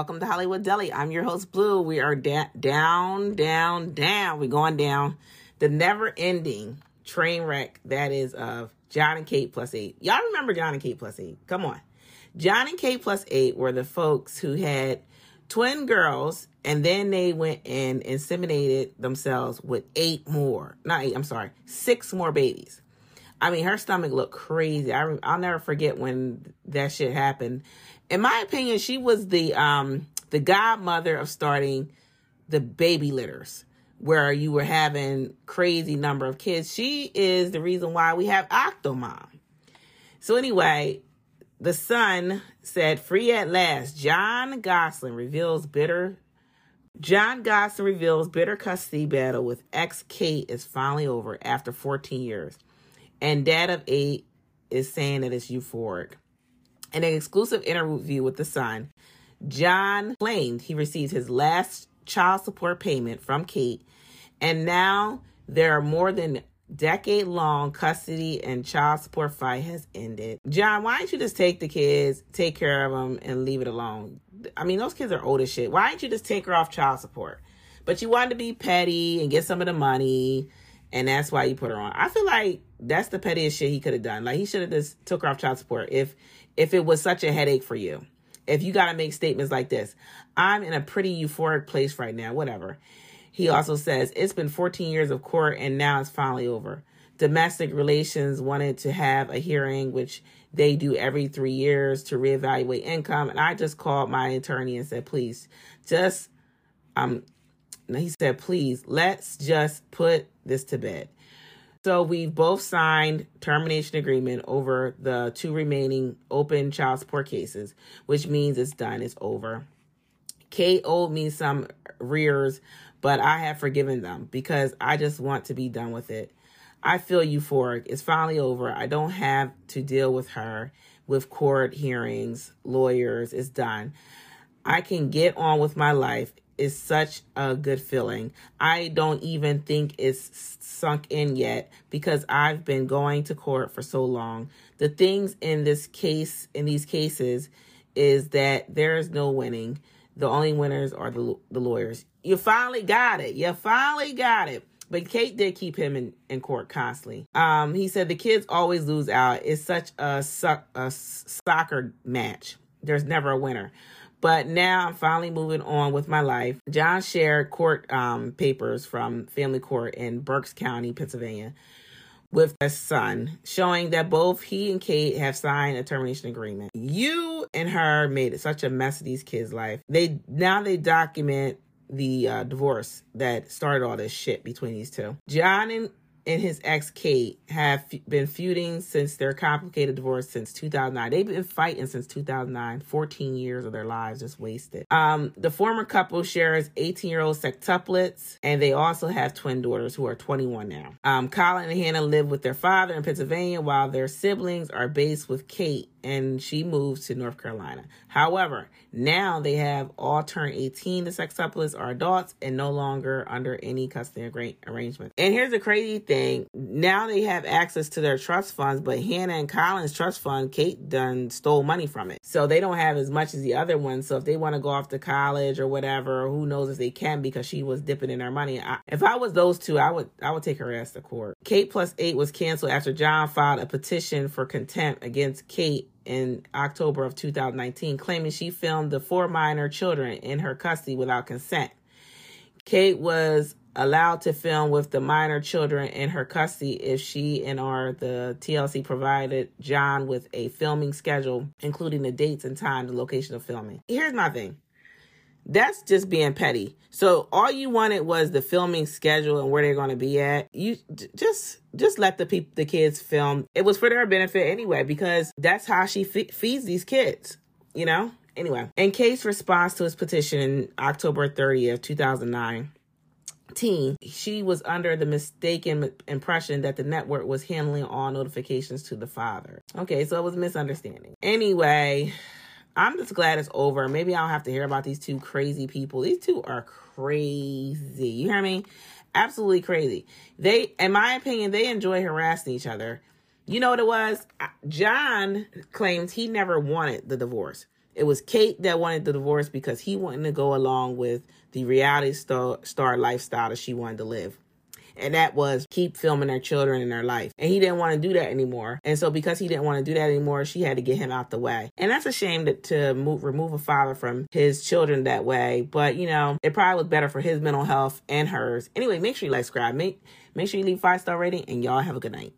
welcome to Hollywood Deli. I'm your host, Bleu. We are da- down, down, down. We're going down the never ending train wreck that is of Jon and Kate plus eight. Y'all remember Jon and Kate plus eight? Come on. Jon and Kate plus eight were the folks who had twin girls and then they went and inseminated themselves with eight more. Not eight, I'm sorry, six more babies. I mean, her stomach looked crazy. I, I'll never forget when that shit happened. In my opinion, she was the um the godmother of starting the baby litters where you were having crazy number of kids. She is the reason why we have Octomom. So anyway, the Sun said, "Free at last." Jon Gosselin reveals bitter. Jon Gosselin reveals bitter custody battle with ex Kate is finally over after 14 years, and Dad of Eight is saying that it's euphoric. In an exclusive interview with the Sun, Jon claimed he received his last child support payment from Kate, and now there are more than decade long custody and child support fight has ended. Jon, why don't you just take the kids, take care of them, and leave it alone? I mean, those kids are old as shit. Why don't you just take her off child support? But you wanted to be petty and get some of the money, and that's why you put her on. I feel like that's the pettiest shit he could have done. Like he should have just took her off child support if if it was such a headache for you. If you got to make statements like this, I'm in a pretty euphoric place right now. Whatever. He also says, It's been 14 years of court and now it's finally over. Domestic relations wanted to have a hearing, which they do every three years to reevaluate income. And I just called my attorney and said, Please, just, um, he said, Please, let's just put this to bed. So we've both signed termination agreement over the two remaining open child support cases, which means it's done, it's over. Kate owed me some rears, but I have forgiven them because I just want to be done with it. I feel euphoric. It's finally over. I don't have to deal with her with court hearings, lawyers. It's done. I can get on with my life. It's such a good feeling. I don't even think it's sunk in yet because I've been going to court for so long. The things in this case, in these cases, is that there is no winning. The only winners are the, the lawyers. You finally got it. You finally got it. But Kate did keep him in, in court constantly. Um, he said the kids always lose out. It's such a, a soccer match. There's never a winner. But now I'm finally moving on with my life. Jon shared court um, papers from family court in Berks County, Pennsylvania, with his son, showing that both he and Kate have signed a termination agreement. You and her made such a mess of these kids' life. They now they document the uh, divorce that started all this shit between these two. Jon and and his ex Kate have been feuding since their complicated divorce since 2009. They've been fighting since 2009. 14 years of their lives just wasted. Um, the former couple shares 18 year old sextuplets, and they also have twin daughters who are 21 now. Um, Colin and Hannah live with their father in Pennsylvania, while their siblings are based with Kate and she moved to North Carolina. However, now they have all turned 18. The sextuplets are adults and no longer under any custody arrangement. And here's the crazy thing. Now they have access to their trust funds, but Hannah and Colin's trust fund, Kate done stole money from it. So they don't have as much as the other ones. So if they want to go off to college or whatever, who knows if they can because she was dipping in their money. I, if I was those two, I would I would take her ass to court. Kate plus eight was canceled after Jon filed a petition for contempt against Kate in October of 2019, claiming she filmed the four minor children in her custody without consent. Kate was allowed to film with the minor children in her custody if she and or the TLC provided Jon with a filming schedule, including the dates and time, the location of filming. Here's my thing. That's just being petty. So all you wanted was the filming schedule and where they're going to be at. You just just let the people the kids film. It was for their benefit anyway because that's how she feeds these kids, you know? Anyway, in case response to his petition October 30th, 2009, she was under the mistaken impression that the network was handling all notifications to the father. Okay, so it was misunderstanding. Anyway, I'm just glad it's over. Maybe I don't have to hear about these two crazy people. These two are crazy. You hear me? Absolutely crazy. They, in my opinion, they enjoy harassing each other. You know what it was? Jon claims he never wanted the divorce. It was Kate that wanted the divorce because he wanted to go along with the reality star, star lifestyle that she wanted to live and that was keep filming their children in their life. And he didn't want to do that anymore. And so because he didn't want to do that anymore, she had to get him out the way. And that's a shame to, to move, remove a father from his children that way. But you know, it probably was better for his mental health and hers. Anyway, make sure you like, subscribe, make make sure you leave five star rating, and y'all have a good night.